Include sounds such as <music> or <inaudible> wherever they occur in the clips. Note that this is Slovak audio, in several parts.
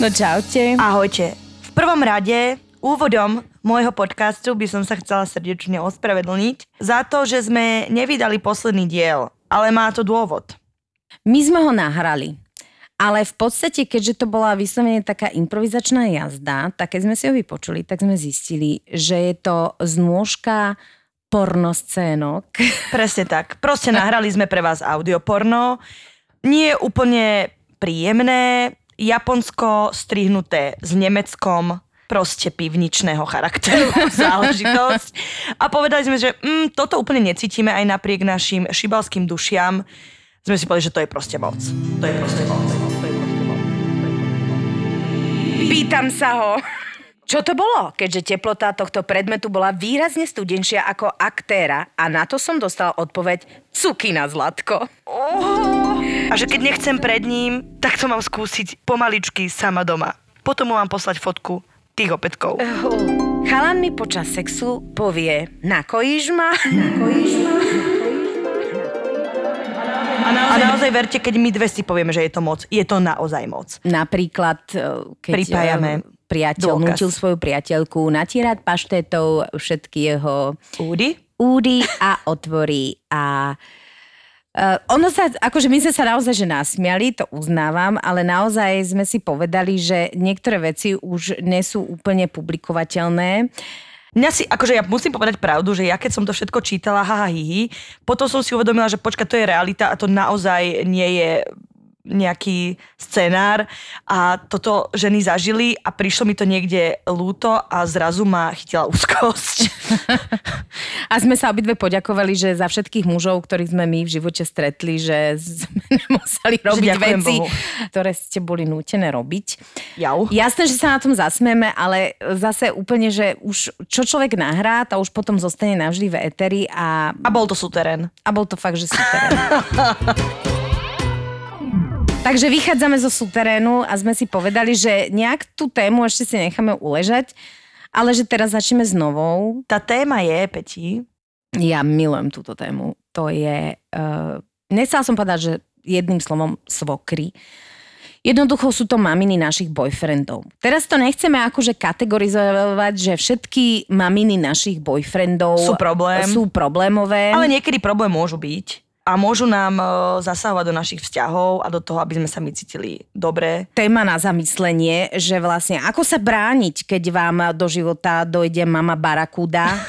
No čaute. Ahojte. V prvom rade úvodom môjho podcastu by som sa chcela srdečne ospravedlniť za to, že sme nevydali posledný diel, ale má to dôvod. My sme ho nahrali. Ale v podstate, keďže to bola vyslovene taká improvizačná jazda, tak keď sme si ho vypočuli, tak sme zistili, že je to znôžka pornoscénok. <laughs> Presne tak. Proste nahrali sme pre vás audioporno. Nie je úplne príjemné, Japonsko strihnuté s Nemeckom, proste pivničného charakteru <laughs> záležitosť. A povedali sme, že mm, toto úplne necítime aj napriek našim šibalským dušiam. Sme si povedali, že to je proste moc. To je proste moc. Pýtam sa ho. Čo to bolo, keďže teplota tohto predmetu bola výrazne studenšia ako aktéra a na to som dostal odpoveď cukina zlatko. Oh. A že keď nechcem pred ním, tak to mám skúsiť pomaličky sama doma. Potom mu mám poslať fotku tých opätkov. Uh. Chalan mi počas sexu povie, nakojíš ma? Nakojíš ma? A naozaj, a naozaj verte, keď my dve si povieme, že je to moc. Je to naozaj moc. Napríklad, e, keď Pripájame priateľ dôkaz. nutil svoju priateľku natierať paštétou všetky jeho údy, údy a otvorí. A uh, ono sa, akože my sme sa naozaj že nasmiali, to uznávam, ale naozaj sme si povedali, že niektoré veci už nesú úplne publikovateľné. Mňa si, akože ja musím povedať pravdu, že ja keď som to všetko čítala, haha, hihi, potom som si uvedomila, že počka, to je realita a to naozaj nie je nejaký scenár a toto ženy zažili a prišlo mi to niekde lúto a zrazu ma chytila úzkosť. <laughs> a sme sa obidve poďakovali, že za všetkých mužov, ktorých sme my v živote stretli, že sme <laughs> nemuseli robiť veci, Bohu. ktoré ste boli nútené robiť. Jau. Jasné, že sa na tom zasmieme, ale zase úplne, že už čo človek nahrá, to už potom zostane navždy v eteri a... A bol to súterén. A bol to fakt, že súterén. <laughs> Takže vychádzame zo súterénu a sme si povedali, že nejak tú tému ešte si necháme uležať, ale že teraz začneme s novou. Tá téma je, Peti. Ja milujem túto tému. To je, uh, nechcela som povedať, že jedným slovom svokry. Jednoducho sú to maminy našich boyfriendov. Teraz to nechceme akože kategorizovať, že všetky maminy našich boyfriendov sú, problém. sú problémové. Ale niekedy problém môžu byť a môžu nám e, zasahovať do našich vzťahov a do toho, aby sme sa my cítili dobre. Téma na zamyslenie, že vlastne ako sa brániť, keď vám do života dojde mama Barakuda, <laughs>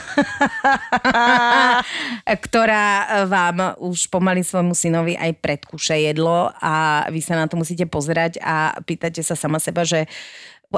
ktorá vám už pomaly svojmu synovi aj predkúše jedlo a vy sa na to musíte pozerať a pýtate sa sama seba, že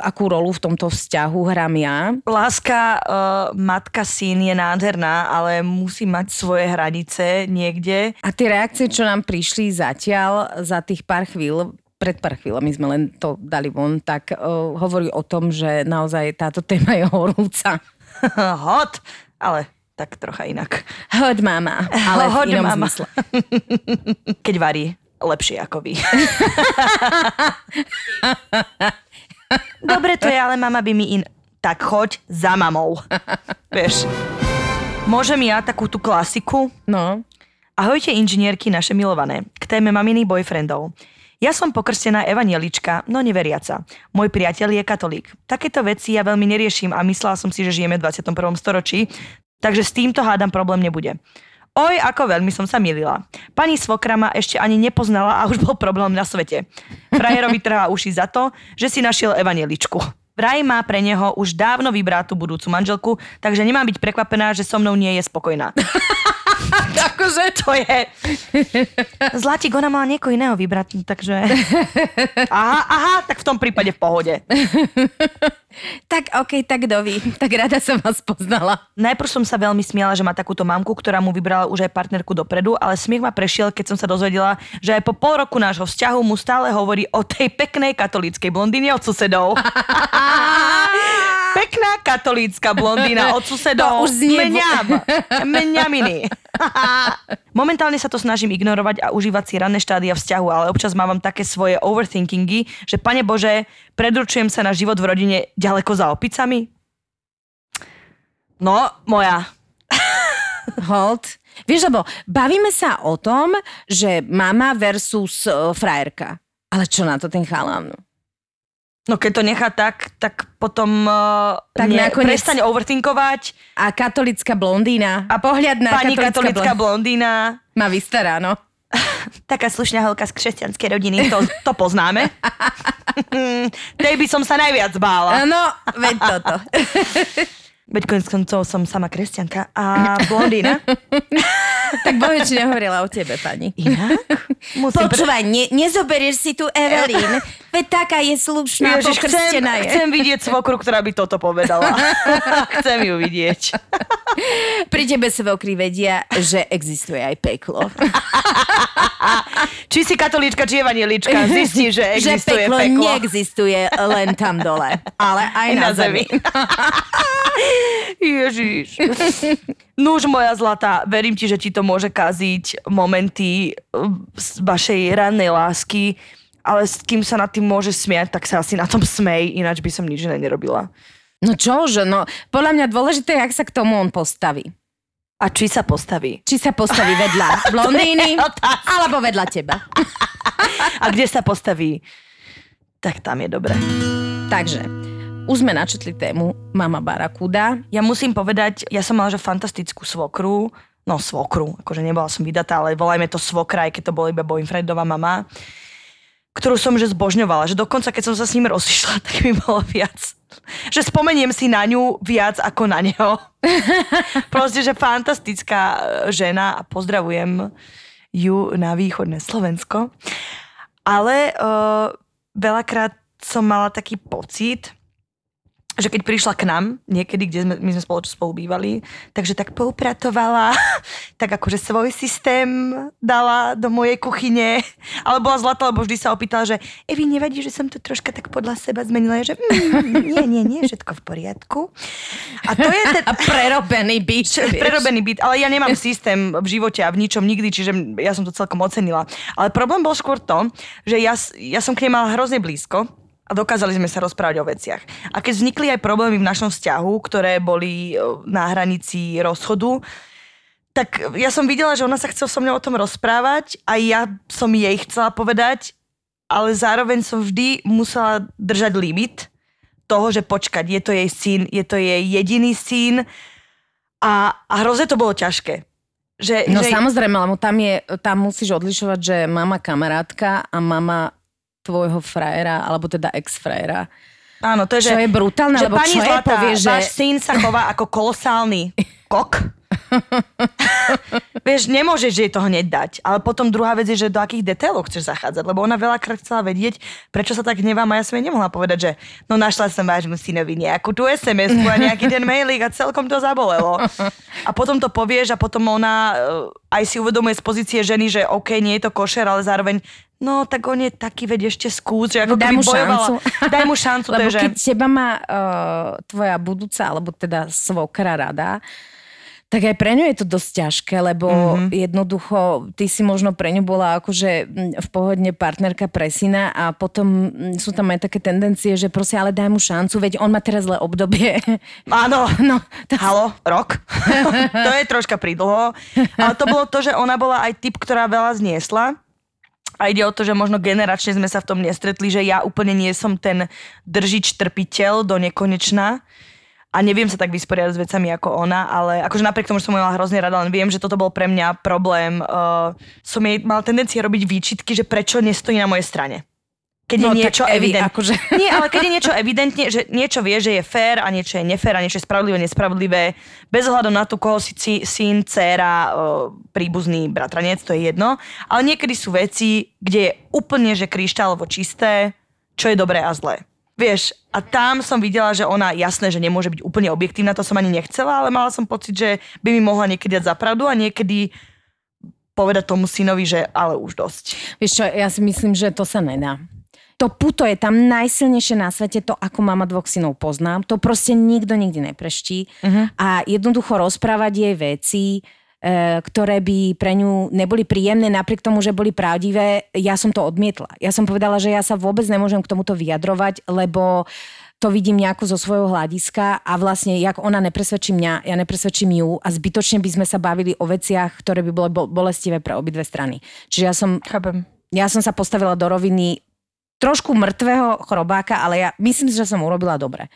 akú rolu v tomto vzťahu hrám ja. Láska uh, matka syn je nádherná, ale musí mať svoje hranice niekde. A tie reakcie, čo nám prišli zatiaľ za tých pár chvíľ, pred pár chvíľami sme len to dali von, tak uh, hovorí o tom, že naozaj táto téma je horúca. <laughs> Hot, ale tak trocha inak. Hot mama, ale Hot v inom mama. zmysle. <laughs> Keď varí lepšie ako vy. <laughs> Dobre to je, ale mama by mi in... Tak choď za mamou. Vieš. Môžem ja takú tú klasiku? No. Ahojte inžinierky naše milované. K téme maminy boyfriendov. Ja som pokrstená evanielička, no neveriaca. Môj priateľ je katolík. Takéto veci ja veľmi neriešim a myslela som si, že žijeme v 21. storočí, takže s týmto hádam problém nebude. Oj, ako veľmi som sa milila. Pani svokra ma ešte ani nepoznala a už bol problém na svete. Frajerovi trhá uši za to, že si našiel evaneličku. Vraj má pre neho už dávno tú budúcu manželku, takže nemám byť prekvapená, že so mnou nie je spokojná. Akože to je. Zlatík, ona mala niekoho iného vybrať, takže... Aha, aha, tak v tom prípade v pohode. tak okej, okay, tak doví. Tak rada som vás poznala. Najprv som sa veľmi smiala, že má takúto mamku, ktorá mu vybrala už aj partnerku dopredu, ale smiech ma prešiel, keď som sa dozvedela, že aj po pol roku nášho vzťahu mu stále hovorí o tej peknej katolíckej blondíne od susedov. <laughs> Katolícka blondína od susedov. To už znie... Mňam. Mňaminy. <laughs> Momentálne sa to snažím ignorovať a užívať si ranné štádia vzťahu, ale občas mávam také svoje overthinkingy, že pane Bože, predručujem sa na život v rodine ďaleko za opicami? No, moja. <laughs> Hold. Vieš, lebo bavíme sa o tom, že mama versus uh, frajerka. Ale čo na to ten chalan? No keď to nechá tak, tak potom uh, Tak ne, nakoniec- prestane overthinkovať A katolická blondína. A pohľad na pani katolická blondína. blondína, Ma vystará, no. <laughs> taká slušná holka z kresťanskej rodiny, to, to poznáme. <laughs> Tej by som sa najviac bála. No, veď toto. <laughs> Veď konec koncov som sama kresťanka a blondína. <laughs> tak Bohe, či nehovorila o tebe, pani. Inak? Musím Počúvaj, ne, nezoberieš si tu Evelyn. Veď taká je slušná, Ježiš, chcem, je. chcem vidieť svokru, ktorá by toto povedala. <laughs> chcem ju vidieť. Pri tebe svokry vedia, že existuje aj peklo. Či si katolíčka, či evanelička, zistí, že že existuje peklo, peklo. neexistuje len tam dole, ale aj <laughs> na, zemi. Ježiš. <laughs> Nuž moja zlatá, verím ti, že ti to môže kaziť momenty uh, z vašej rannej lásky, ale s kým sa nad tým môže smiať, tak sa asi na tom smej, ináč by som nič iné nerobila. No čože, no podľa mňa dôležité je, jak sa k tomu on postaví. A či sa postaví? Či sa postaví vedľa <laughs> blondíny, alebo vedľa teba. <laughs> A kde sa postaví? Tak tam je dobre. Takže, už sme načetli tému Mama Barakuda. Ja musím povedať, ja som mala že fantastickú svokru, no svokru, akože nebola som vydatá, ale volajme to svokra, aj keď to bola iba boyfriendová mama, ktorú som že zbožňovala, že dokonca keď som sa s ním rozišla, <laughs> tak mi bolo viac. Že spomeniem si na ňu viac ako na neho. <laughs> Proste, že fantastická e, žena a pozdravujem ju na východné Slovensko. Ale uh, veľakrát som mala taký pocit, že keď prišla k nám, niekedy, kde sme, my sme spolu, spolu bývali, takže tak poupratovala, <laughs> tak akože svoj systém dala do mojej kuchyne, <laughs> ale bola zlatá, lebo vždy sa opýtala, že Evi, nevadí, že som to troška tak podľa seba zmenila, že mm, nie, nie, nie, všetko v poriadku. A to je ten... <laughs> A prerobený vieš. Prerobený byt, ale ja nemám systém v živote a v ničom nikdy, čiže ja som to celkom ocenila. Ale problém bol skôr to, že ja, ja som k nej mala hrozne blízko a dokázali sme sa rozprávať o veciach. A keď vznikli aj problémy v našom vzťahu, ktoré boli e, na hranici rozchodu, tak ja som videla, že ona sa chcela so mnou o tom rozprávať a ja som jej chcela povedať, ale zároveň som vždy musela držať limit toho, že počkať, je to jej syn, je to jej jediný syn a, a hrozne to bolo ťažké. Že, No že, samozrejme, lebo tam, je, tam musíš odlišovať, že mama kamarátka a mama tvojho frajera, alebo teda ex-frajera. áno, to je, Čo že, je brutálne, že lebo pani čo je Zlatá, povie, že... váš syn sa chová ako kolosálny kok. <laughs> <laughs> Vieš, nemôžeš jej to hneď dať. Ale potom druhá vec je, že do akých detailov chceš zachádzať. Lebo ona veľakrát chcela vedieť, prečo sa tak hnevám a ja som jej nemohla povedať, že no našla som vášmu synovi nejakú tú sms a nejaký ten mailík a celkom to zabolelo. A potom to povieš a potom ona eh, aj si uvedomuje z pozície ženy, že OK, nie je to košer, ale zároveň no tak on je taký, veď ešte skús, že ako Daj mu bojovala. šancu. Daj mu šancu, to Lebo že... keď teba má uh, tvoja budúca, alebo teda svokra rada, tak aj pre ňu je to dosť ťažké, lebo Mhm. mm-hmm. jednoducho ty si možno pre ňu bola akože v pohodne partnerka pre syna a potom sú tam aj také tendencie, že proste ale daj mu šancu, veď on má teraz zlé obdobie. <laughs> Áno, <laughs> No, to, Halo, rok? <laughs> to je troška pridlho. Ale to bolo to, že ona bola aj typ, ktorá veľa zniesla. A ide o to, že možno generačne sme sa v tom nestretli, že ja úplne nie som ten držič trpiteľ do nekonečna a neviem sa tak vysporiadať s vecami ako ona, ale akože napriek tomu, že som ju mala hrozne rada, len viem, že toto bol pre mňa problém. Uh, som jej mala tendencie robiť výčitky, že prečo nestojí na mojej strane. Keď je No, tak niečo Evi, evidentné. akože- <laughs> Nie, ale keď je niečo evidentne, že niečo vie, že je fér a niečo je nefér a niečo je spravodlivé, nespravodlivé, bez ohľadu na to, koho si syn, dcéra, o, príbuzný bratranec, to je jedno. Ale niekedy sú veci, kde je úplne, že kryštálovo čisté, čo je dobré a zlé. Vieš, a tam som videla, že ona, jasné, že nemôže byť úplne objektívna, to som ani nechcela, ale mala som pocit, že by mi mohla niekedy dať zapravdu a niekedy povedať tomu synovi, že ale už dosť. Vieš čo, ja si myslím, že to sa nedá. To puto je tam najsilnejšie na svete, to ako mama dvoch synov poznám. To proste nikto nikdy nepreští. Uh-huh. A jednoducho rozprávať jej veci, ktoré by pre ňu neboli príjemné, napriek tomu, že boli pravdivé, ja som to odmietla. Ja som povedala, že ja sa vôbec nemôžem k tomuto vyjadrovať, lebo to vidím nejako zo svojho hľadiska a vlastne, jak ona nepresvedčí mňa, ja nepresvedčím ju a zbytočne by sme sa bavili o veciach, ktoré by boli bol- bolestivé pre obidve strany. Čiže ja som Chápem. ja som sa postavila do roviny trošku mŕtvého chrobáka, ale ja myslím si, že som urobila dobre.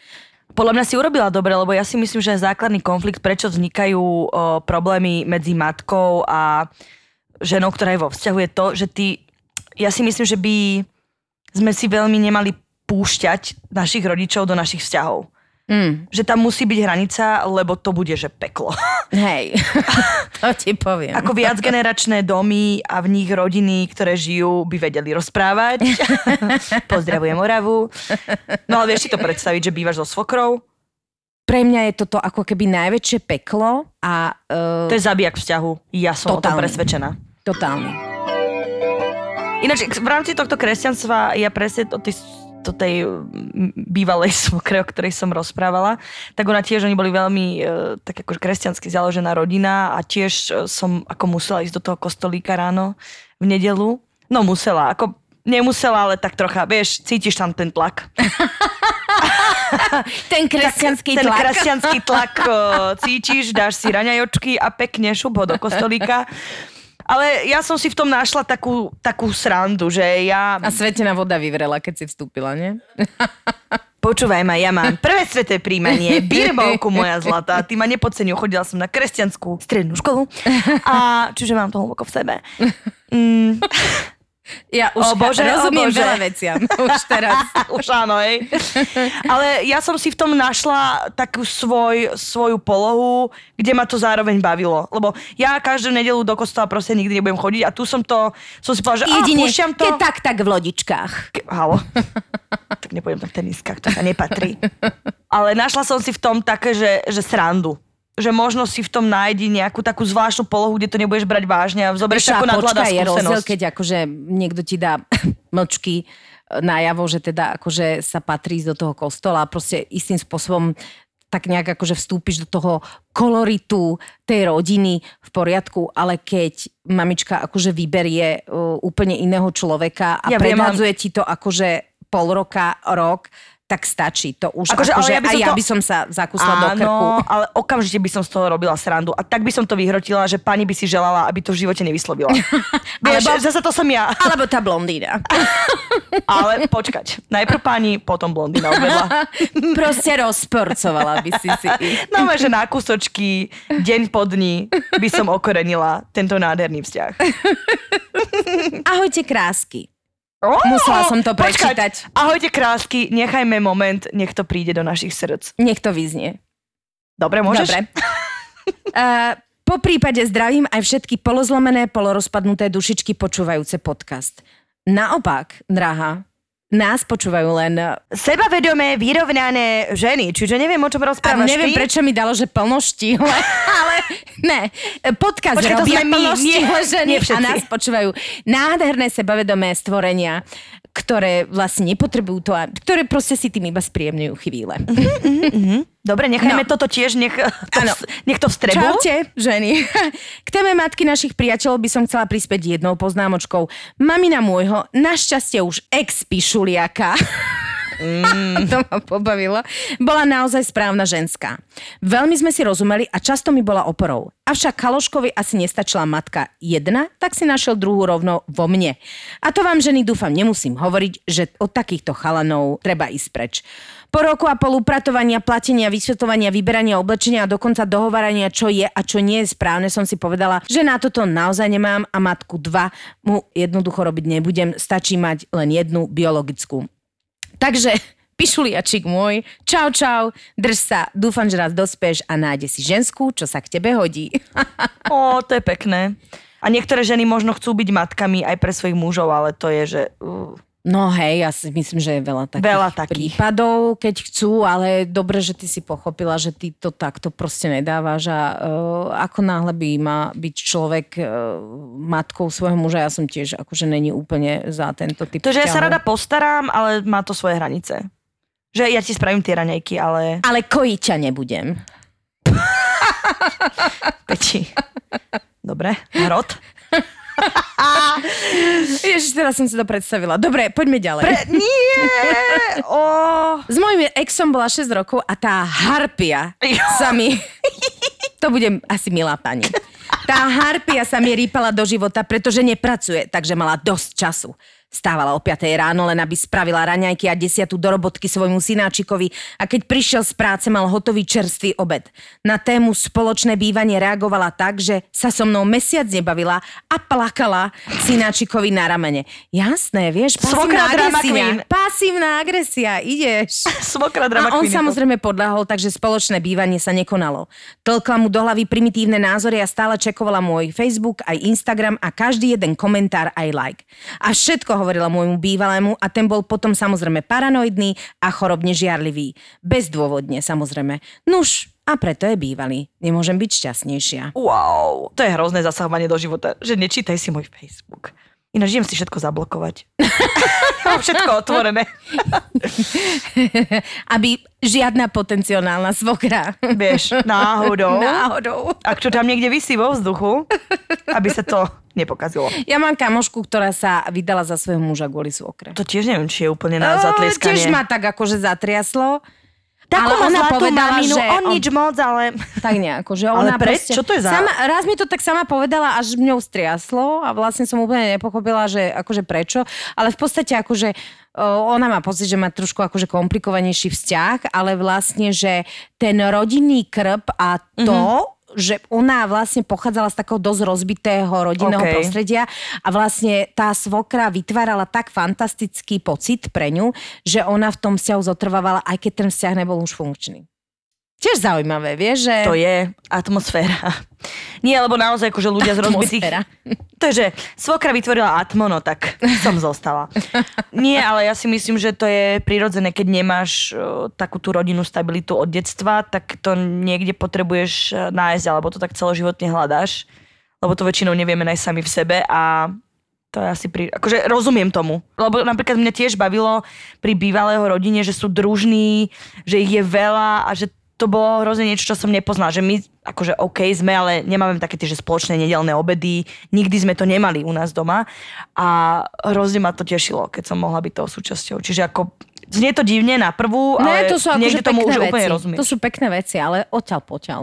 Podľa mňa si urobila dobre, lebo ja si myslím, že základný konflikt, prečo vznikajú o, problémy medzi matkou a ženou, ktorá je vo vzťahu, je to, že ty, ja si myslím, že by sme si veľmi nemali púšťať našich rodičov do našich vzťahov. Mm. Že tam musí byť hranica, lebo to bude, že peklo. <laughs> Hej, <laughs> to ti poviem. Ako viacgeneračné domy a v nich rodiny, ktoré žijú, by vedeli rozprávať. <laughs> Pozdravujem Oravu. No ale vieš si to predstaviť, že bývaš so svokrou? Pre mňa je toto ako keby najväčšie peklo a... Uh, To je zabijak vzťahu. Ja som o tom Totálny. presvedčená. totálny. Ináč v rámci tohto kresťanstva ja presne o tej, do tej bývalej <laughs> svokre, o ktorej som rozprávala, tak ona tiež, oni boli veľmi e, tak akože kresťansky založená rodina a tiež e, som ako musela ísť do toho kostolíka ráno v nedelu. No musela, ako nemusela, ale tak trocha, vieš, cítiš tam ten tlak. <laughs> Ten kresťanský ten tlak. kresťanský tlak o, cítiš, dáš si raňajočky a pekne šup ho do kostolíka. Ale ja som si v tom našla takú, takú srandu, že ja... A svetená voda vyvrela, keď si vstúpila, nie? <laughs> Počúvaj ma, ja mám prvé sveté príjmanie, <laughs> birmovku moja zlatá, ty ma nepodceňuj, chodila som na kresťanskú strednú školu a čiže mám to hlboko v sebe. <laughs> Mm, Ja už O Bože, o rozumiem Bože. veľa veciam <laughs> už teraz. <laughs> už áno, hej. Ale ja som si v tom našla takú svoj, svoju polohu, kde ma to zároveň bavilo. Lebo ja každú nedelu do kostola proste nikdy nebudem chodiť a tu som to, som si povedala, že á, Jedine, púšťam to. keď tak, tak v lodičkách. Ke- Halo. tak nepôjdem tam v teniskách, to sa nepatrí. Ale našla som si v tom také, že, že srandu. Že možno si v tom nájdi nejakú takú zvláštnu polohu, kde to nebudeš brať vážne a zoberieš nadhľada počkaj, je rozdiel, keď akože niekto ti dá <coughs> mlčky e, najavo, že teda akože sa patrí do toho kostola a proste istým spôsobom tak nejak akože vstúpiš do toho koloritu tej rodiny v poriadku, ale keď mamička akože vyberie uh, úplne iného človeka a Ja predhadzuje ti to akože pol roka, rok, tak stačí. To už Akože, ale akože, ja by som aj ja to- by som sa zakusla do krku. Áno, ale okamžite by som z toho robila srandu. A tak by som to vyhrotila, že pani by si želala, aby to v živote nevyslovila. <laughs> Vieš, Alebo- zase to som ja. Alebo tá blondína. <laughs> Ale počkať. Najprv pani, potom blondína odvedla. <laughs> Proste rozporcovala by si si. No, že na kúsočky, deň po dni by som okorenila tento nádherný vzťah. Ahojte krásky. Ó, Musela som to počkať. prečítať. Ahojte krásky, nechajme moment, nech to príde do našich srdc. Nech to vyznie. Dobre, môžeš? Dobre. Uh, <laughs> po prípade zdravím aj všetky polozlomené, polorozpadnuté dušičky počúvajúce podcast. Naopak, drahá, nás počúvajú len... Sebavedomé, vyrovnané ženy, čiže neviem, o čom A rozprávaš neviem, ty. prečo mi dalo, že plnoštíhle, <laughs> ale ne. Podcast robia sme my, nie- ženy nie a nás počúvajú nádherné sebavedomé stvorenia, ktoré vlastne nepotrebujú to, a ktoré proste si tým iba spríjemňujú chvíle. Dobre, nechajme No. toto tiež, nech to, vs- nech to vstrebu. Čaute, ženy. <laughs> K téme matky našich priateľov by som chcela prispieť jednou poznámočkou. Mamina môjho, našťastie už ex-pišuliaka, <laughs> Mm. <laughs> to ma pobavilo, bola naozaj správna ženská. Veľmi sme si rozumeli a často mi bola oporou. Avšak Kaloškovi asi nestačila matka jedna, tak si našiel druhú rovno vo mne. A to vám ženy dúfam nemusím hovoriť, že od takýchto chalanov treba ísť preč. Po roku a pol upratovania, platenia, vysvetovania, vyberania oblečenia a dokonca dohovárania, čo je a čo nie je správne, som si povedala, že na toto naozaj nemám a matku dva mu jednoducho robiť nebudem, stačí mať len jednu biologickú. Takže, pišuliačik môj, čau čau, drž sa, dúfam, že raz dospieš a nájde si ženskú, čo sa k tebe hodí. <laughs> Ó, to je pekné. A niektoré ženy možno chcú byť matkami aj pre svojich mužov, ale to je, že... Uh, No hej, ja si myslím, že je veľa takých, Veľa takých. prípadov, keď chcú, ale dobre, že ty si pochopila, že ty to takto proste nedávaš a uh, ako náhle by má byť človek uh, matkou svojho muža, ja som tiež akože není úplne za tento typ to, že ja sa rada postarám, ale má to svoje hranice. Že ja ti spravím tie raňajky, ale... Ale kojiť ťa nebudem. <laughs> Peti. Dobre, hrot. <laughs> Ježiš, teraz som si to predstavila. Dobre, poďme ďalej. Pre... Nie! O... S mojím exom bola 6 rokov a tá harpia Jo. sa mi... <laughs> To budem asi milá pani. Tá harpia sa mi rýpala do života, pretože nepracuje, takže mala dosť času. Stávala o 5 ráno, len aby spravila raňajky a desiatu do robotky svojmu synáčikovi a keď prišiel z práce, mal hotový čerstvý obed. Na tému spoločné bývanie reagovala tak, že sa so mnou mesiac nebavila a plakala synáčikovi na ramene. Jasné, vieš, pasívna Svokra agresia. Pasívna agresia, ideš. <laughs> Svokra drama A on samozrejme podľahol, takže spoločné bývanie sa nekonalo. Tlkla mu do hlavy primitívne názory a stále čekovala môj Facebook, aj Instagram a každý jeden komentár aj like. A všetko hovorila môjmu bývalému a ten bol potom samozrejme paranoidný a chorobne žiarlivý. Bezdôvodne samozrejme. Nuž, a preto je bývalý. Nemôžem byť šťastnejšia. Wow, to je hrozné zasahovanie do života, že nečítaj si môj Facebook. Ináč idem si všetko zablokovať. <laughs> Mám všetko otvorené. <laughs> Aby žiadna potenciálna svokra. Vieš, náhodou. Náhodou. Ak čo tam niekde vysí vo vzduchu, aby sa to nepokazilo. Ja mám kamošku, ktorá sa vydala za svojho muža kvôli svokre. To tiež neviem, či je úplne na zatlieskanie. Tiež ma tak akože zatriaslo. Takú ale ona povedala, maminu, že on on- nič moc, ale... Tak nejako, že Ale ona preč? proste... Čo to je za- Sama, raz mi to tak sama povedala, až mňou striaslo a vlastne som úplne nepochopila, že akože prečo. Ale v podstate akože ona má pocit, že má trošku akože komplikovanejší vzťah, ale vlastne, že ten rodinný krb a to, Mhm. Že ona vlastne pochádzala z takého dosť rozbitého rodinného OK. prostredia a vlastne tá svokra vytvárala tak fantastický pocit pre ňu, že ona v tom vzťahu zotrvávala, aj keď ten vzťah nebol už funkčný. Tiež zaujímavé, vieš, že... To je atmosféra. <laughs> Nie, lebo naozaj akože ľudia z rozbitých... To je, že svokra vytvorila atmo, no tak som zostala. <laughs> Nie, ale ja si myslím, že to je prirodzené, keď nemáš uh, takú tú rodinnú stabilitu od detstva, tak to niekde potrebuješ uh, nájsť, alebo to tak celoživotne hľadáš, lebo to väčšinou nevieme nájsť sami v sebe a to je asi pri... Akože rozumiem tomu. Lebo napríklad mňa tiež bavilo pri bývalého rodine, že sú družní, že ich je veľa a že to bolo hrozne niečo, čo som nepoznala. Že my, akože OK sme, ale nemáme také tie, že spoločné nedelné obedy. Nikdy sme to nemali u nás doma. A hrozne ma to tešilo, keď som mohla byť toho súčasťou. Čiže ako, znie to divne na prvú, ale Ne, to sú niekde akože tomu pekné už veci. úplne rozumiem. To sú pekné veci, ale odtiaľ poťaľ.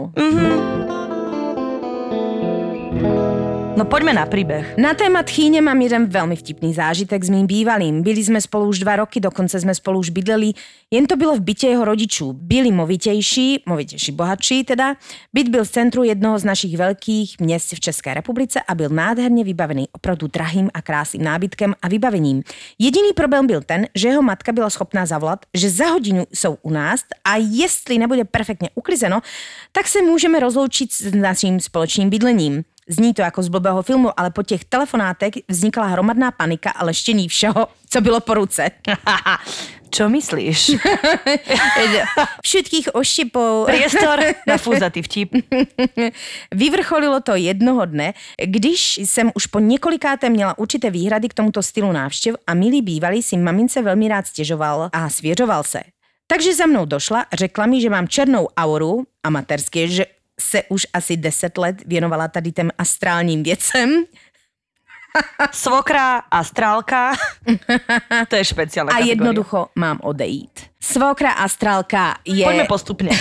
No poďme na príbeh. Na téma tchýne mám jeden veľmi vtipný zážitek s mým bývalým. Byli sme spolu už dva roky, dokonce sme spolu už bydleli. Jen to bylo v byte jeho rodičů. Byli movitejší, movitejší, bohatší teda. Byt byl v centru jednoho z našich veľkých měst v České republice a byl nádherně vybavený opravdu drahým a krásným nábytkem a vybavením. Jediný problém byl ten, že jeho matka byla schopná zavolat, že za hodinu jsou u nás a jestli nebude perfektně uklizeno, tak se můžeme rozloučit s naším společným bydlením. Zní to jako z blbého filmu, ale po těch telefonátech vznikla hromadná panika a leštění všeho, co bylo po ruce. <laughs> Čo myslíš? <laughs> Všetkých ošipov. Priestor <laughs> na fúzatý vtip. Vyvrcholilo to jednoho dne, když jsem už po několikáté měla určité výhrady k tomuto stylu návštěv a milý bývalý si mamince velmi rád stěžoval a svěřoval se. Takže za mnou došla, řekla mi, že mám černou auru, amatérsky, že se už asi 10 let věnovala tady těm astrálním věcem Svokra a strálka. <laughs> To je špeciálna a kategória. jednoducho mám odejít. Svokra astrálka je... Poďme postupne.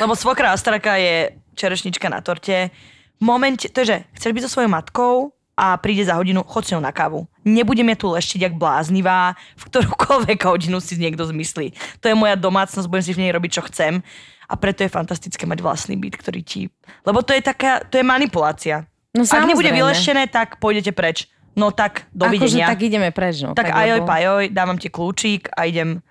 Lebo svokra a straka je čerešnička na torte. V momente, to je, že chceš byť so svojou matkou a príde za hodinu, chod s ňou na kávu. Nebudeme tu leštiť jak bláznivá, v ktorúkoľvek hodinu si niekto zmyslí. To je moja domácnosť, budem si v nej robiť, čo chcem. A preto je fantastické mať vlastný byt, ktorý ti... Lebo to je taká, to je manipulácia. No Ak nebude vyleštené, tak pôjdete preč. No tak, Akože dovidenia. tak ideme preč, no. Tak ajoj, lebo- pajoj, dávam ti kľúčik a idem,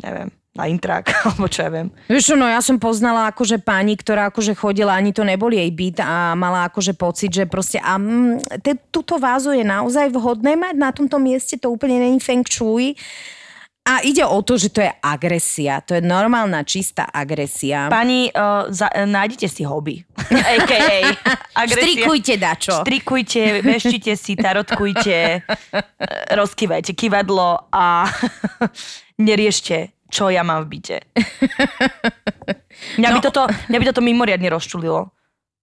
neviem, na intrak, <laughs> alebo čo ja viem. Vieš čo, no ja som poznala akože pani, ktorá akože chodila, ani to nebol jej byt a mala akože pocit, že proste a mm, te, túto vázu je naozaj vhodné mať na tomto mieste, to úplne není feng shui. A ide o to, že to je agresia. To je normálna, čistá agresia. Pani, uh, za, uh, nájdete si hobby. <laughs> A.k.a. agresia. Štrikujte dačo. Štrikujte, veštite si, tarotkujte, eh, rozkývajte kývadlo a <laughs> neriešte, čo ja mám v byte. Mňa, by No. toto, mňa by toto mimoriadne rozčulilo.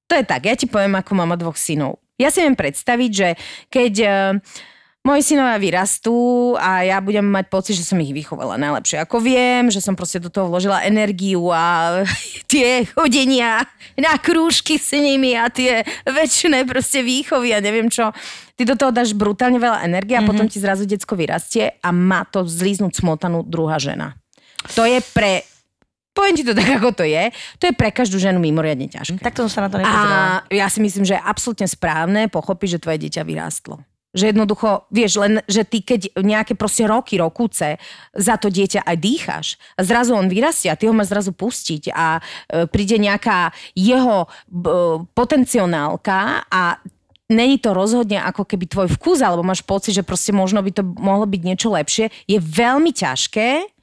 To je tak, ja ti poviem, ako mama dvoch synov. Ja si viem predstaviť, že keď eh, moji synovia vyrastú a ja budem mať pocit, že som ich vychovala najlepšie ako viem, že som proste do toho vložila energiu a <laughs> tie chodenia na krúžky s nimi a tie väčšie proste výchovy a neviem čo. Ty do toho dáš brutálne veľa energie a mm-hmm. potom ti zrazu decko vyrastie a má to zlíznuť smotanú druhá žena. To je pre poviem ti to tak, ako to je, to je pre každú ženu mimoriadne ťažké. Tak to som sa na to nepozerala. A ja si myslím, že je absolútne správne pochopiť, že tvoje dieťa vyrástlo. Že jednoducho, vieš, len, že ty keď nejaké proste roky, rokúce za to dieťa aj dýcháš a zrazu on vyrastie a ty ho máš zrazu pustiť a e, príde nejaká jeho e, potenciálka a není to rozhodne ako keby tvoj vkus, alebo máš pocit, že proste možno by to mohlo byť niečo lepšie, je veľmi ťažké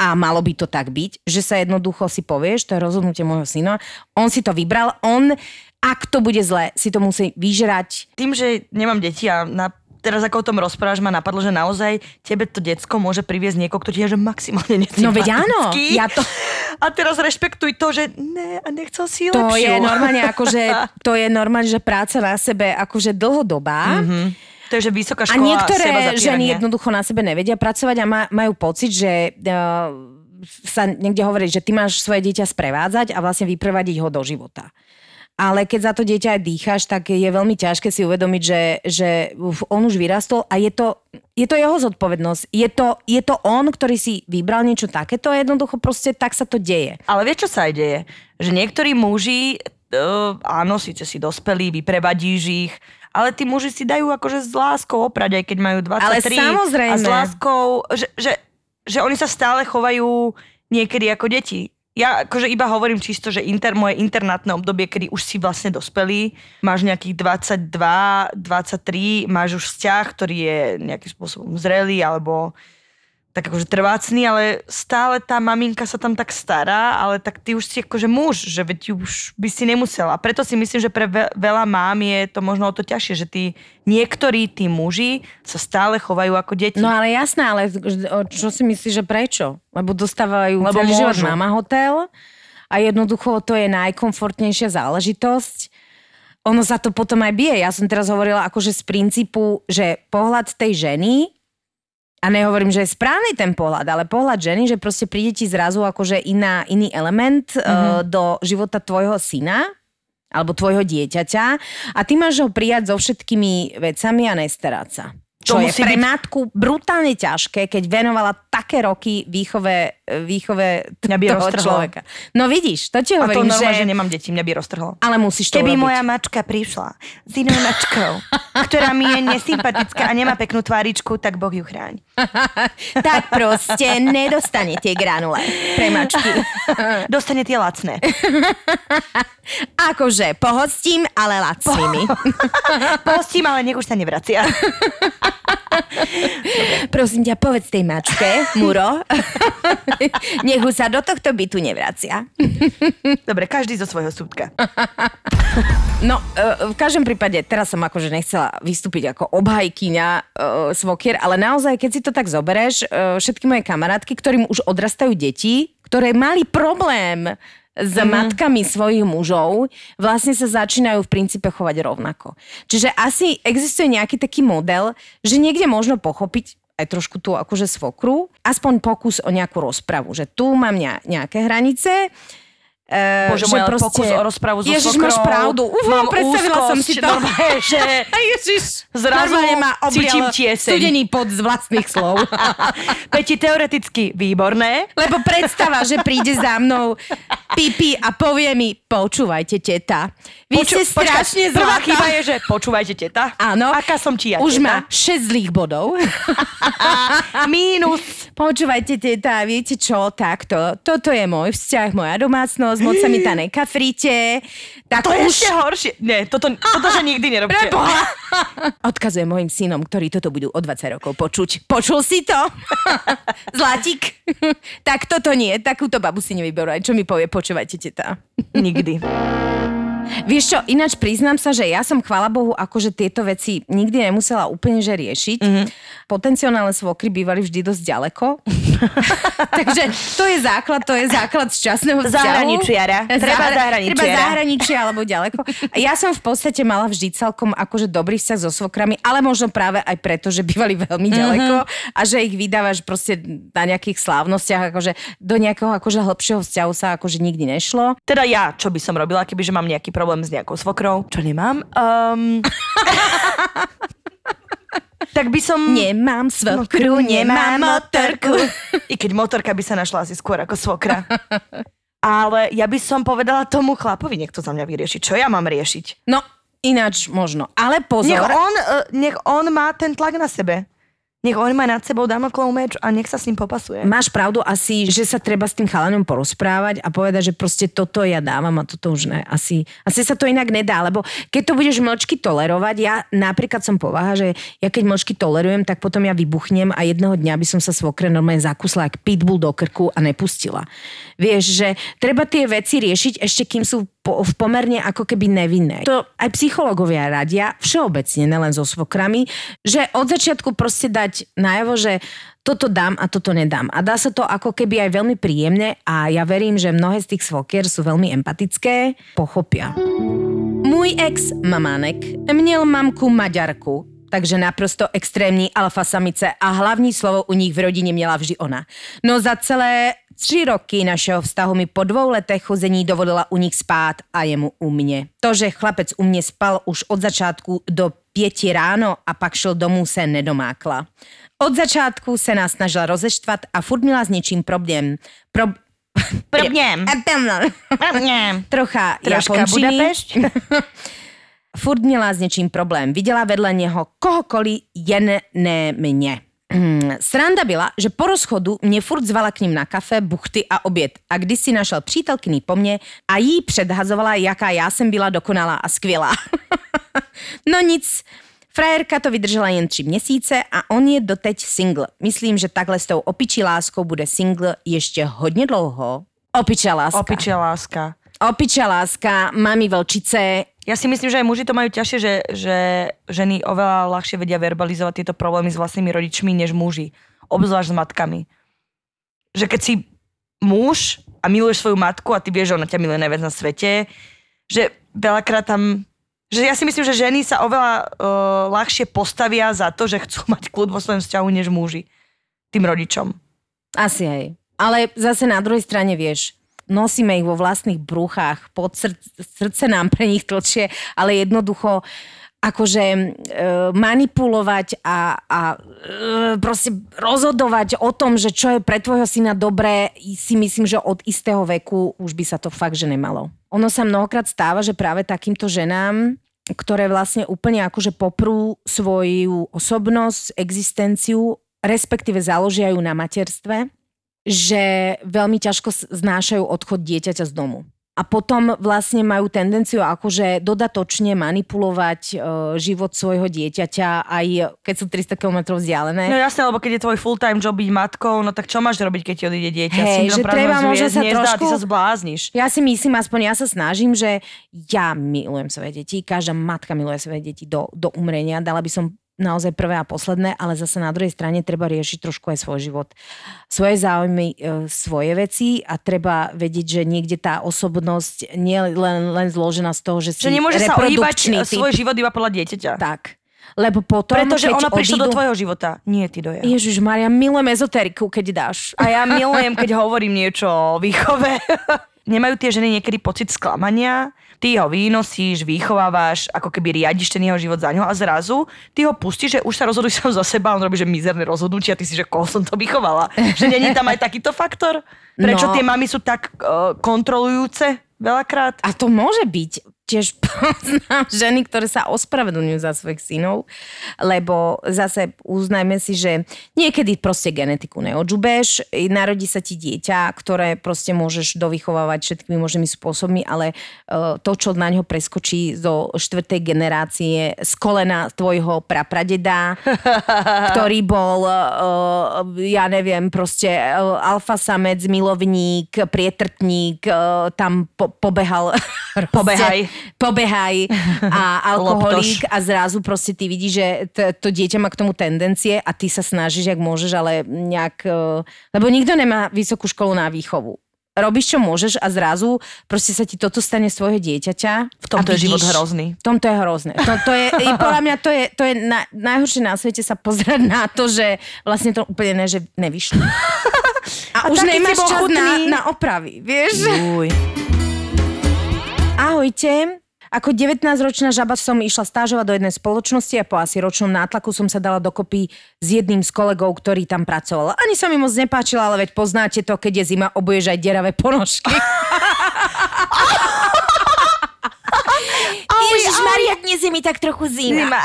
a malo by to tak byť, že sa jednoducho si povieš, to je rozhodnutie môjho syna, on si to vybral, on, ak to bude zle, si to musí vyžrať. Tým, že nemám deti a na teraz ako o tom rozprávaš, ma napadlo, že naozaj tebe to decko môže priviesť niekoho, kto ti je že maximálne nesympatický. No veď áno, ja to... A teraz rešpektuj to, že ne, a nechcel si to lepšiu. je normálne akože, <laughs> to je normálne, že práca na sebe akože dlhodobá. Mm-hmm to je, že vysoká škola A niektoré ženy jednoducho na sebe nevedia pracovať a ma, majú pocit, že uh, sa niekde hovorí, že ty máš svoje dieťa sprevádzať a vlastne vyprevadiť ho do života. Ale keď za to dieťa aj dýcháš, tak je veľmi ťažké si uvedomiť, že, že on už vyrastol a je to, je to jeho zodpovednosť. Je to, je to on, ktorý si vybral niečo takéto a jednoducho proste tak sa to deje. Ale vieš, čo sa aj deje? Že niektorí muži, uh, áno, síce si dospelí, vyprevadíš ich, ale tí muži si dajú akože s láskou oprať, aj keď majú 23. Ale samozrejme. A s láskou, že, že, že oni sa stále chovajú niekedy ako deti. Ja akože iba hovorím čisto, že inter, moje internátne obdobie, kedy už si vlastne dospelý, máš nejakých 22, 23, máš už vzťah, ktorý je nejakým spôsobom zrelý alebo tak akože trvácný, ale stále tá maminka sa tam tak stará, ale tak ty už si akože muž, že veď už by si nemusela. Preto si myslím, že pre veľa mám je to možno o to ťažšie, že tí niektorí tí muži sa stále chovajú ako deti. No ale jasné, ale čo si myslíš, že prečo? Lebo dostávajú Lebo celý život mama hotel a jednoducho to je najkomfortnejšia záležitosť. Ono sa to potom aj bije. Ja som teraz hovorila akože z princípu, že pohľad tej ženy a nehovorím, že je správny ten pohľad, ale pohľad ženy, že proste príde ti zrazu akože iná, iný element mm-hmm. uh, do života tvojho syna alebo tvojho dieťaťa a ty máš ho prijať so všetkými vecami a nestarať sa. Čo to je pre byť... matku brutálne ťažké, keď venovala také roky výchove, výchove mňa by toho roztrhlo. človeka. No vidíš, to ti hovorím, a to normálne, že... že nemám deti, mňa by roztrhlo. Ale musíš to Keby urobiť. moja mačka prišla s inou mačkou, <laughs> ktorá mi je nesympatická a nemá peknú tváričku, tak Boh ju chráň. <laughs> tak proste nedostane tie granule pre mačky. <laughs> Dostane tie lacné. <laughs> akože, pohostím, ale lacnými. Po... pohostím, ale nech už sa nevracia. <laughs> Prosím ťa, povedz tej mačke, Muro, <laughs> nech sa do tohto bytu nevracia. <laughs> Dobre, každý zo svojho súdka. No, e, v každom prípade, teraz som akože nechcela vystúpiť ako obhajkyňa uh, svokier, ale naozaj, keď si to tak zobereš, uh, všetky moje kamarátky, ktorým už odrastajú deti, ktoré mali problém s mm. matkami svojich mužov vlastne sa začínajú v princípe chovať rovnako. Čiže asi existuje nejaký taký model, že niekde možno pochopiť aj trošku tú akože svokru, aspoň pokus o nejakú rozpravu, že tu mám nejaké hranice, Uh, Bože môj, proste... pokus o rozpravu so Ježiš, máš pravdu. Ufú, mám predstavila úzkosť, som si to. Normálne, že <laughs> Ježiš, zrazu ma cítim tieseň. Studený pod z vlastných slov. <laughs> Peti, teoreticky výborné. Lebo predstava, že príde za mnou pipi a povie mi, počúvajte, teta. Vy Poču- ste strašne počkaj, Prvá chyba je, že počúvajte, teta. Áno. Aká som ti ja, Už teta? má 6 zlých bodov. <laughs> Mínus. Počúvajte, teta, viete čo, takto. Toto je môj vzťah, moja domácnosť moc sa mi tá nekafrite. Tak to už... je ešte horšie. Nie, toto, <laughs> toto že nikdy nerobte. Preboha. Odkazujem mojim synom, ktorí toto budú o 20 rokov počuť. Počul si to? <laughs> Zlatík. tak toto nie, takúto babu si nevyberú. Čo mi povie, počúvajte teta. Nikdy. Vieš čo, ináč priznám sa, že ja som, chvála Bohu, akože tieto veci nikdy nemusela úplne že riešiť. Mm-hmm. Potenciálne svokry bývali vždy dosť ďaleko. <laughs> Takže to je základ, to je základ šťastného vzťahu. Zahraničiara. Treba Zahra- zahraničiara. Treba zahraničia alebo ďaleko. Ja som v podstate mala vždy celkom akože dobrý vzťah so svokrami, ale možno práve aj preto, že bývali veľmi ďaleko mm-hmm. a že ich vydávaš proste na nejakých slávnostiach, akože do nejakého akože hlbšieho vzťahu sa akože nikdy nešlo. Teda ja, čo by som robila, kebyže mám nejaký problém s nejakou svokrou, čo nemám, um... <laughs> tak by som... Nemám svokru, nemám motorku. I keď motorka by sa našla asi skôr ako svokra. Ale ja by som povedala tomu chlapovi, nech to za mňa vyrieši. Čo ja mám riešiť? No, ináč možno. Ale pozor. Nech on, uh, nech on má ten tlak na sebe. Nech on má nad sebou damoklov meč a nech sa s ním popasuje. Máš pravdu asi, že sa treba s tým chalanom porozprávať a povedať, že proste toto ja dávam a toto už ne. Asi, asi sa to inak nedá, lebo keď to budeš mlčky tolerovať, ja napríklad som povaha, že ja keď mlčky tolerujem, tak potom ja vybuchnem a jedného dňa by som sa svokre normálne zakusla jak pitbull do krku a nepustila. Vieš, že treba tie veci riešiť ešte kým sú po, v pomerne ako keby nevinné. To aj psychológovia radia, všeobecne, nelen so svokrami, že od začiatku proste dať najavo, že toto dám a toto nedám. A dá sa to ako keby aj veľmi príjemne a ja verím, že mnohé z tých svokier sú veľmi empatické, pochopia. Môj ex mamánek měl mamku Maďarku, takže naprosto extrémní alfa samice a hlavní slovo u nich v rodině měla vždy ona. No za celé tři roky našeho vztahu mi po dvou letech chození dovolila u nich spát a jemu u mě. To, že chlapec u mě spal už od začátku do pěti ráno a pak šel domů se nedomákla. Od začátku se nás snažila rozeštvat a furt měla s něčím problém. Pro... Problém. <laughs> Problém. Trocha Troška japončiny. Budapešť. <laughs> Furt měla s něčím problém. Viděla vedle něho kohokoliv, jen ne mě. <clears throat> Sranda byla, že po rozchodu mě furt zvala k ním na kafe, buchty a oběd a když si našel přítelkyni po mně a jí předhazovala, jaká já jsem byla dokonalá a skvělá. <laughs> no nic, frajerka to vydržela jen tři měsíce a on je doteď single. Myslím, že takhle s tou opičí láskou bude single ještě hodně dlouho. Opičia láska. Opičia láska. Opičia láska, mami vlčice, Ja si myslím, že aj muži to majú ťažšie, že, že ženy oveľa ľahšie vedia verbalizovať tieto problémy s vlastnými rodičmi, než muži. Obzvlášť s matkami. Že keď si muž a miluješ svoju matku a ty vieš, že ona ťa miluje najviac na svete, že veľakrát tam... Že ja si myslím, že ženy sa oveľa uh, ľahšie postavia za to, že chcú mať kľud vo svojom vzťahu, než muži. Tým rodičom. Asi hej. Ale zase na druhej strane vieš, nosíme ich vo vlastných bruchách, pod srdce, srdce nám pre nich tlčie, ale jednoducho akože e, manipulovať a, a e, proste rozhodovať o tom, že čo je pre tvojho syna dobré, si myslím, že od istého veku už by sa to fakt, že nemalo. Ono sa mnohokrát stáva, že práve takýmto ženám ktoré vlastne úplne akože poprú svoju osobnosť, existenciu, respektíve založia ju na materstve, že veľmi ťažko znášajú odchod dieťaťa z domu. A potom vlastne majú tendenciu akože dodatočne manipulovať e, život svojho dieťaťa, aj keď sú 300 km vzdialené. No jasne, lebo keď je tvoj full-time job byť matkou, no tak čo máš robiť, keď ti odíde dieťa? Hej, že treba možno sa nezdá, trošku- Ty sa zblázniš. Ja si myslím, aspoň ja sa snažím, že ja milujem svoje deti, každá matka miluje svoje deti do, do umrenia, dala by som naozaj prvé a posledné, ale zase na druhej strane treba riešiť trošku aj svoj život. Svoje záujmy, e, svoje veci a treba vedieť, že niekde tá osobnosť nie je len, len zložená z toho, že si Že nemôže sa ohýbať typ. svoj život iba podľa dieťaťa. Tak. Lebo potom, Pretože keď ono prišlo do odídu- tvojho života. Nie ty do ja. Ježiš Maria, milujem ezoteriku, keď dáš. A ja milujem, keď hovorím niečo o výchove. <laughs> Nemajú tie ženy niekedy pocit sklamania? Ty ho vynosíš, vychovávaš, ako keby riadiš ten jeho život za ňo a zrazu ty ho pustíš, že už sa rozhoduj <laughs> sám za seba, on robí, že mizerné rozhodnutia, ty si, že koho som to vychovala. Že není tam aj takýto faktor? Prečo No. tie mamy sú tak uh, kontrolujúce veľakrát? A to môže byť. Tiež <laughs> poznám ženy, ktoré sa ospravedlňujú za svojich synov, lebo zase uznajme si, že niekedy proste genetiku neodžubeš, narodí sa ti dieťa, ktoré proste môžeš dovychovávať všetkými možnými spôsobmi, ale eh, to, čo na ňo preskočí zo štvrtej generácie z kolena tvojho prapradeda, <laughs> ktorý bol, eh, ja neviem, proste eh, alfa samec, milovník, prietrtník, tam po, pobehal <laughs> Pobehaj. Pobehaj a <laughs> alkoholík a zrazu proste ty vidíš, že t- to dieťa má k tomu tendencie a ty sa snažíš, jak môžeš, ale nejak... e, Lebo nikto nemá vysokú školu na výchovu. Robíš, čo môžeš a zrazu proste sa ti toto stane svojho dieťaťa. V tomto a je život vidíš- hrozný. V tomto je hrozné. To, to je, i podľa mňa to je, to je na, najhoršie na svete sa pozerať na to, že vlastne to úplne ne, že nevyšlo. <laughs> A, A už nemáš čas chutný. na, na opravy, vieš? Uj. Ahojte. Ako 19-ročná žaba som išla stážovať do jednej spoločnosti a po asi ročnom nátlaku som sa dala dokopy s jedným z kolegov, ktorý tam pracoval. Ani sa mi moc nepáčila, ale veď poznáte to, keď je zima, obuješ aj deravé ponožky. Ježiš Maria, dnes je mi tak trochu zima. Zima.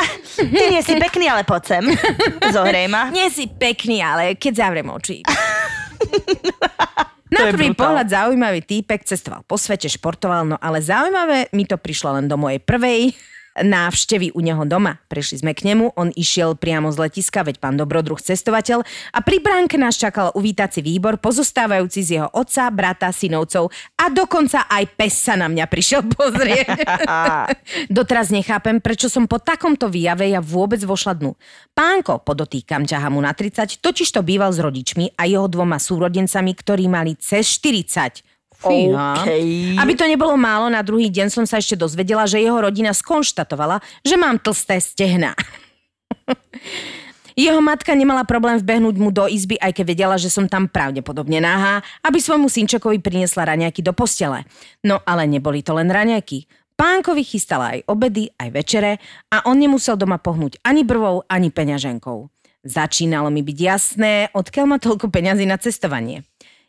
Ty nie si pekný, ale poď sem. Zohrej ma. Nie si pekný, ale keď zavriem oči. <laughs> Na prvý pohľad zaujímavý týpek, cestoval po svete, športoval, no ale zaujímavé mi to prišlo len do mojej prvej návštevy u neho doma. Prišli sme k nemu, on išiel priamo z letiska, veď pán dobrodruh cestovateľ a pri bránke nás čakal uvítací výbor pozostávajúci z jeho otca, brata, synovcov a dokonca aj pes sa na mňa prišiel <laughs> pozrieť. <laughs> Doteraz nechápem, prečo som po takomto výjave ja vôbec vošla dnu. Pánko, podotýkam, ťaha mu na 30, totiž to býval s rodičmi a jeho dvoma súrodencami, ktorí mali cez 40. Fíha. Okej. Aby to nebolo málo, na druhý deň som sa ešte dozvedela, že jeho rodina skonštatovala, že mám tlsté stehna. <laughs> Jeho matka nemala problém vbehnúť mu do izby, aj keď vedela, že som tam pravdepodobne nahá, aby svojmu synčekovi priniesla raňajky do postele. No ale neboli to len raňajky. Pánkovi chystala aj obedy, aj večere a on nemusel doma pohnúť ani brvou, ani peňaženkou. Začínalo mi byť jasné, odkiaľ má toľko peňazí na cestovanie.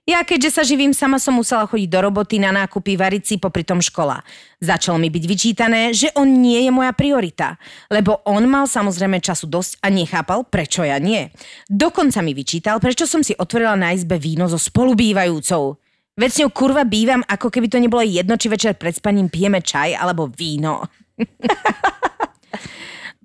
Ja keďže sa živím sama som musela chodiť do roboty na nákupy, variť si popri tom škola. Začalo mi byť vyčítané, že on nie je moja priorita, lebo on mal samozrejme času dosť a nechápal, prečo ja nie. Dokonca mi vyčítal, prečo som si otvorila na izbe víno so spolubývajúcou. Veď s ňou kurva bývam, ako keby to nebolo jedno, či večer pred spaním pijeme čaj alebo víno. <laughs>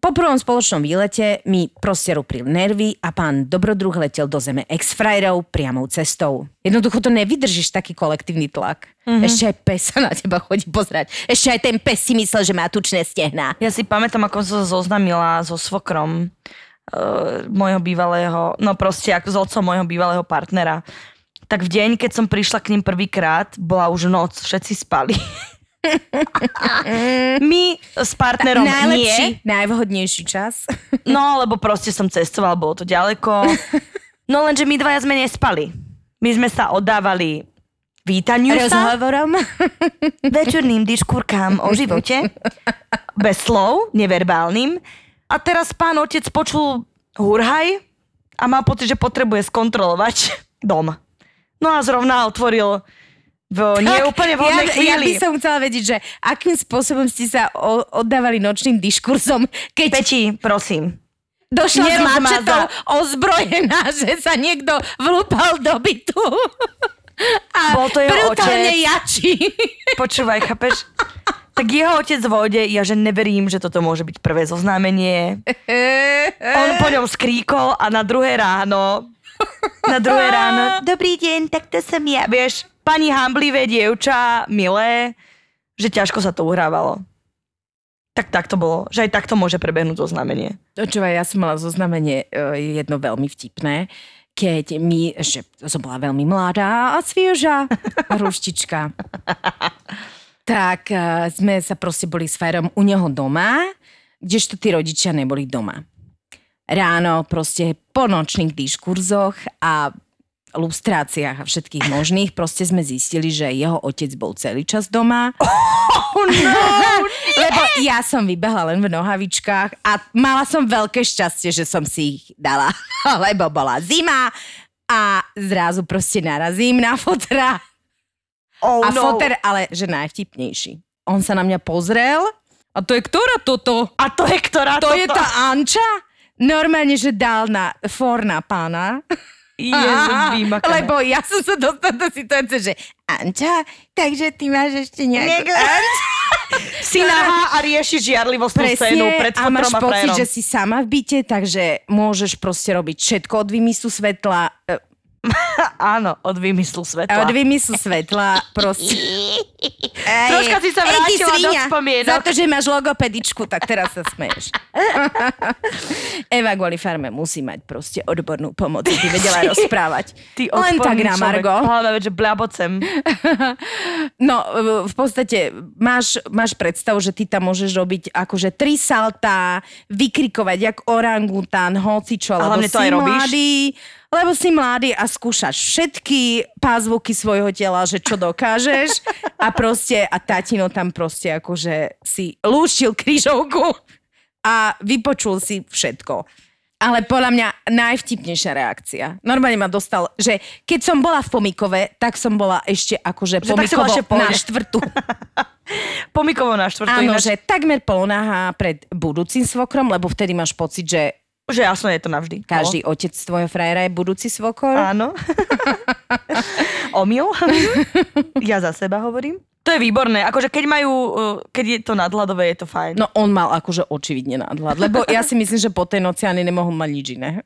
Po prvom spoločnom výlete mi proste rupril nervy a pán dobrodruh letel do zeme ex-frajerov priamou cestou. Jednoducho to nevydržíš taký kolektívny tlak. Mm-hmm. Ešte aj pes sa na teba chodí pozerať. Ešte aj ten pes si myslel, že má tučné stehná. Ja si pamätám, ako som sa zoznamila so svokrom uh, môjho bývalého, no proste ako s otcom môjho bývalého partnera. Tak v deň, keď som prišla k ním prvýkrát, bola už noc, všetci spali. <laughs> <laughs> My s partnerom nie. Najlepší, najvhodnejší čas. No, lebo proste som cestoval, bolo to ďaleko. No lenže my dvaja sme nespali. My sme sa oddávali vítaniu sa, Rozhovorom. <laughs> večerným diškúrkám o živote, bez slov, neverbálnym. A teraz pán otec počul hurhaj a má pocit, že potrebuje skontrolovať dom. No a zrovna otvoril v neúplne vhodnej ja, ja chvíli. by som chcela vedieť, že akým spôsobom ste sa o, oddávali nočným diskurzom, keď Peti, prosím. došla s mačetou ozbrojená, <laughs> že sa niekto vlúpal do bytu. <laughs> A Bol to jeho otec. jačí. <laughs> Počúvaj, chápeš? Tak jeho otec vode, ja že neverím, že toto môže byť prvé zoznámenie. On po ňom skríkol a na druhé ráno, na druhé <laughs> ráno, dobrý deň, tak to som ja. Vieš, pani hamblivé dievča, milé, že ťažko sa to uhrávalo. Tak tak to bolo, že aj takto môže prebehnúť oznámenie. Počúvaj, ja som mala zoznamenie e, jedno veľmi vtipné, keď mi, ešte som bola veľmi mladá a svieža, ruštička. <laughs> tak e, sme sa proste boli s Fajrom u neho doma, kdežto tí rodičia neboli doma. Ráno proste po nočných diskurzoch a lustráciách a všetkých možných, proste sme zistili, že jeho otec bol celý čas doma. Oh no! <laughs> Lebo ja som vybehla len v nohavičkách a mala som veľké šťastie, že som si ich dala, <laughs> lebo bola zima a zrazu proste narazím na fotra. Oh A no. foter, ale že najvtipnejší. On sa na mňa pozrel a to je ktorá toto? A to je ktorá To toto? je tá Anča? Normálne, že dal na for na pána. <laughs> Vymakané. Lebo ja som sa dostala do situácie, že Anča, takže ty máš ešte nejakú... <laughs> Si nahá a riešiš žiarlivostnú scénu pred a máš pocit, frajerom. že si sama v byte, takže môžeš proste robiť všetko od vymyslu svetla. <laughs> Áno, od vymyslu svetla. Od vymyslu svetla proste. <laughs> Ej, Troška si sa ej, vrátila do svinia. spomienok. Za to, že máš logopedičku, tak teraz sa smeješ. <laughs> Eva kvôli farme musí mať proste odbornú pomoc, aby vedela rozprávať. Ty Len tak na. Margo. Hlavne, že blabocem. No, v podstate máš, máš predstavu, že ty tam môžeš robiť akože tri saltá, vykrikovať jak orangután, hocičo, A lebo hlavne si aj robíš? Lebo si mladý a skúšaš všetky pázvuky svojho tela, že čo dokážeš a proste, a tatino tam proste akože si lúštil krížovku a vypočul si všetko. Ale podľa mňa najvtipnejšia reakcia. Normálne ma dostal, že keď som bola v Pomikove, tak som bola ešte akože Že Pomikovo na štvrtú. <laughs> Pomikovo na štvrtú Áno, ináč. že takmer polnáha pred budúcim svokrom, lebo vtedy máš pocit, že Že jasno je to navždy. každý otec tvojho frajera je budúci svokor. Áno. <laughs> Omyl. <laughs> ja za seba hovorím. To je výborné. Akože keď majú, uh, keď je to nadhľadové, je to fajn. No on mal akože očividne nadhľad, lebo ja si myslím, že po tej noci ani nemohol mať nič iné. <laughs>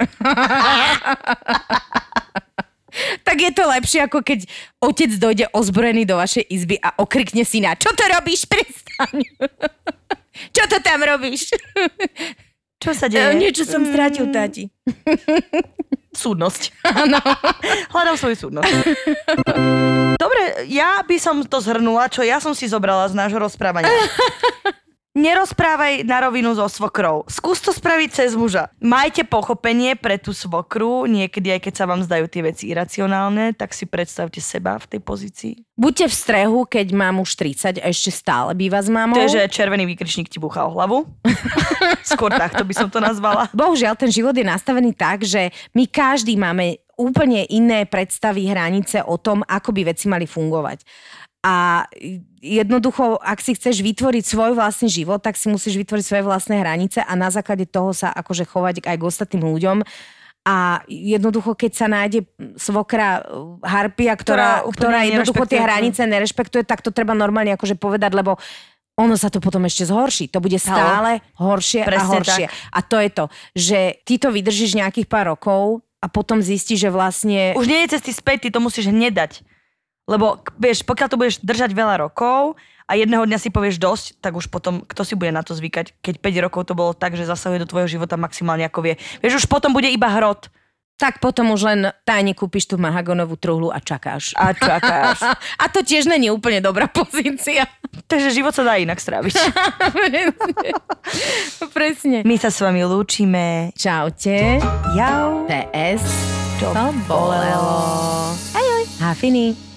tak je to lepšie, ako keď otec dojde ozbrojený do vašej izby a okrikne si na čo to robíš, prestaň. čo to tam robíš? Čo sa E, deje? Niečo som strátil, tati. <laughs> Súdnosť. <laughs> Hľadám svoju súdnosť. Dobre, ja by som to zhrnula, čo ja som si zobrala z nášho rozprávania. <laughs> Nerozprávaj na rovinu so svokrou. Skús to spraviť cez muža. Majte pochopenie pre tú svokru, niekedy aj keď sa vám zdajú tie veci iracionálne, tak si predstavte seba v tej pozícii. Buďte v strehu, keď mám už 30 a ešte stále býva s mamou. To je, že červený výkričník ti búcha o hlavu. <laughs> Skôr takto by som to nazvala. Bohužiaľ, ten život je nastavený tak, že my každý máme úplne iné predstavy, hranice o tom, ako by veci mali fungovať. A jednoducho, ak si chceš vytvoriť svoj vlastný život, tak si musíš vytvoriť svoje vlastné hranice a na základe toho sa akože chovať aj k ostatným ľuďom. A jednoducho, keď sa nájde svokra uh, harpia, ktorá, Ktorá ktorá jednoducho tie hranice nerešpektuje, tak to treba normálne akože povedať, lebo ono sa to potom ešte zhorší. To bude stále horšie a Presne horšie. A to je to, že ty to vydržíš nejakých pár rokov a potom zistíš, že vlastne... Už nie je cesty späť, ty to musíš hneď dať. Lebo, vieš, pokiaľ to budeš držať veľa rokov a jedného dňa si povieš dosť, tak už potom, kto si bude na to zvykať, keď 5 rokov to bolo tak, že zasahuje do tvojho života maximálne ako vie. Vieš, už potom bude iba hrot Tak potom už len tajne kúpiš tú mahagonovú truhlu a čakáš. a čakáš. <laughs> A to tiež není úplne dobrá pozícia. <laughs> Takže život sa dá inak stráviť. <laughs> Presne. My sa s vami lúčime. Čaute. Jau. PS. To bolelo. Ahoj. Hafiny.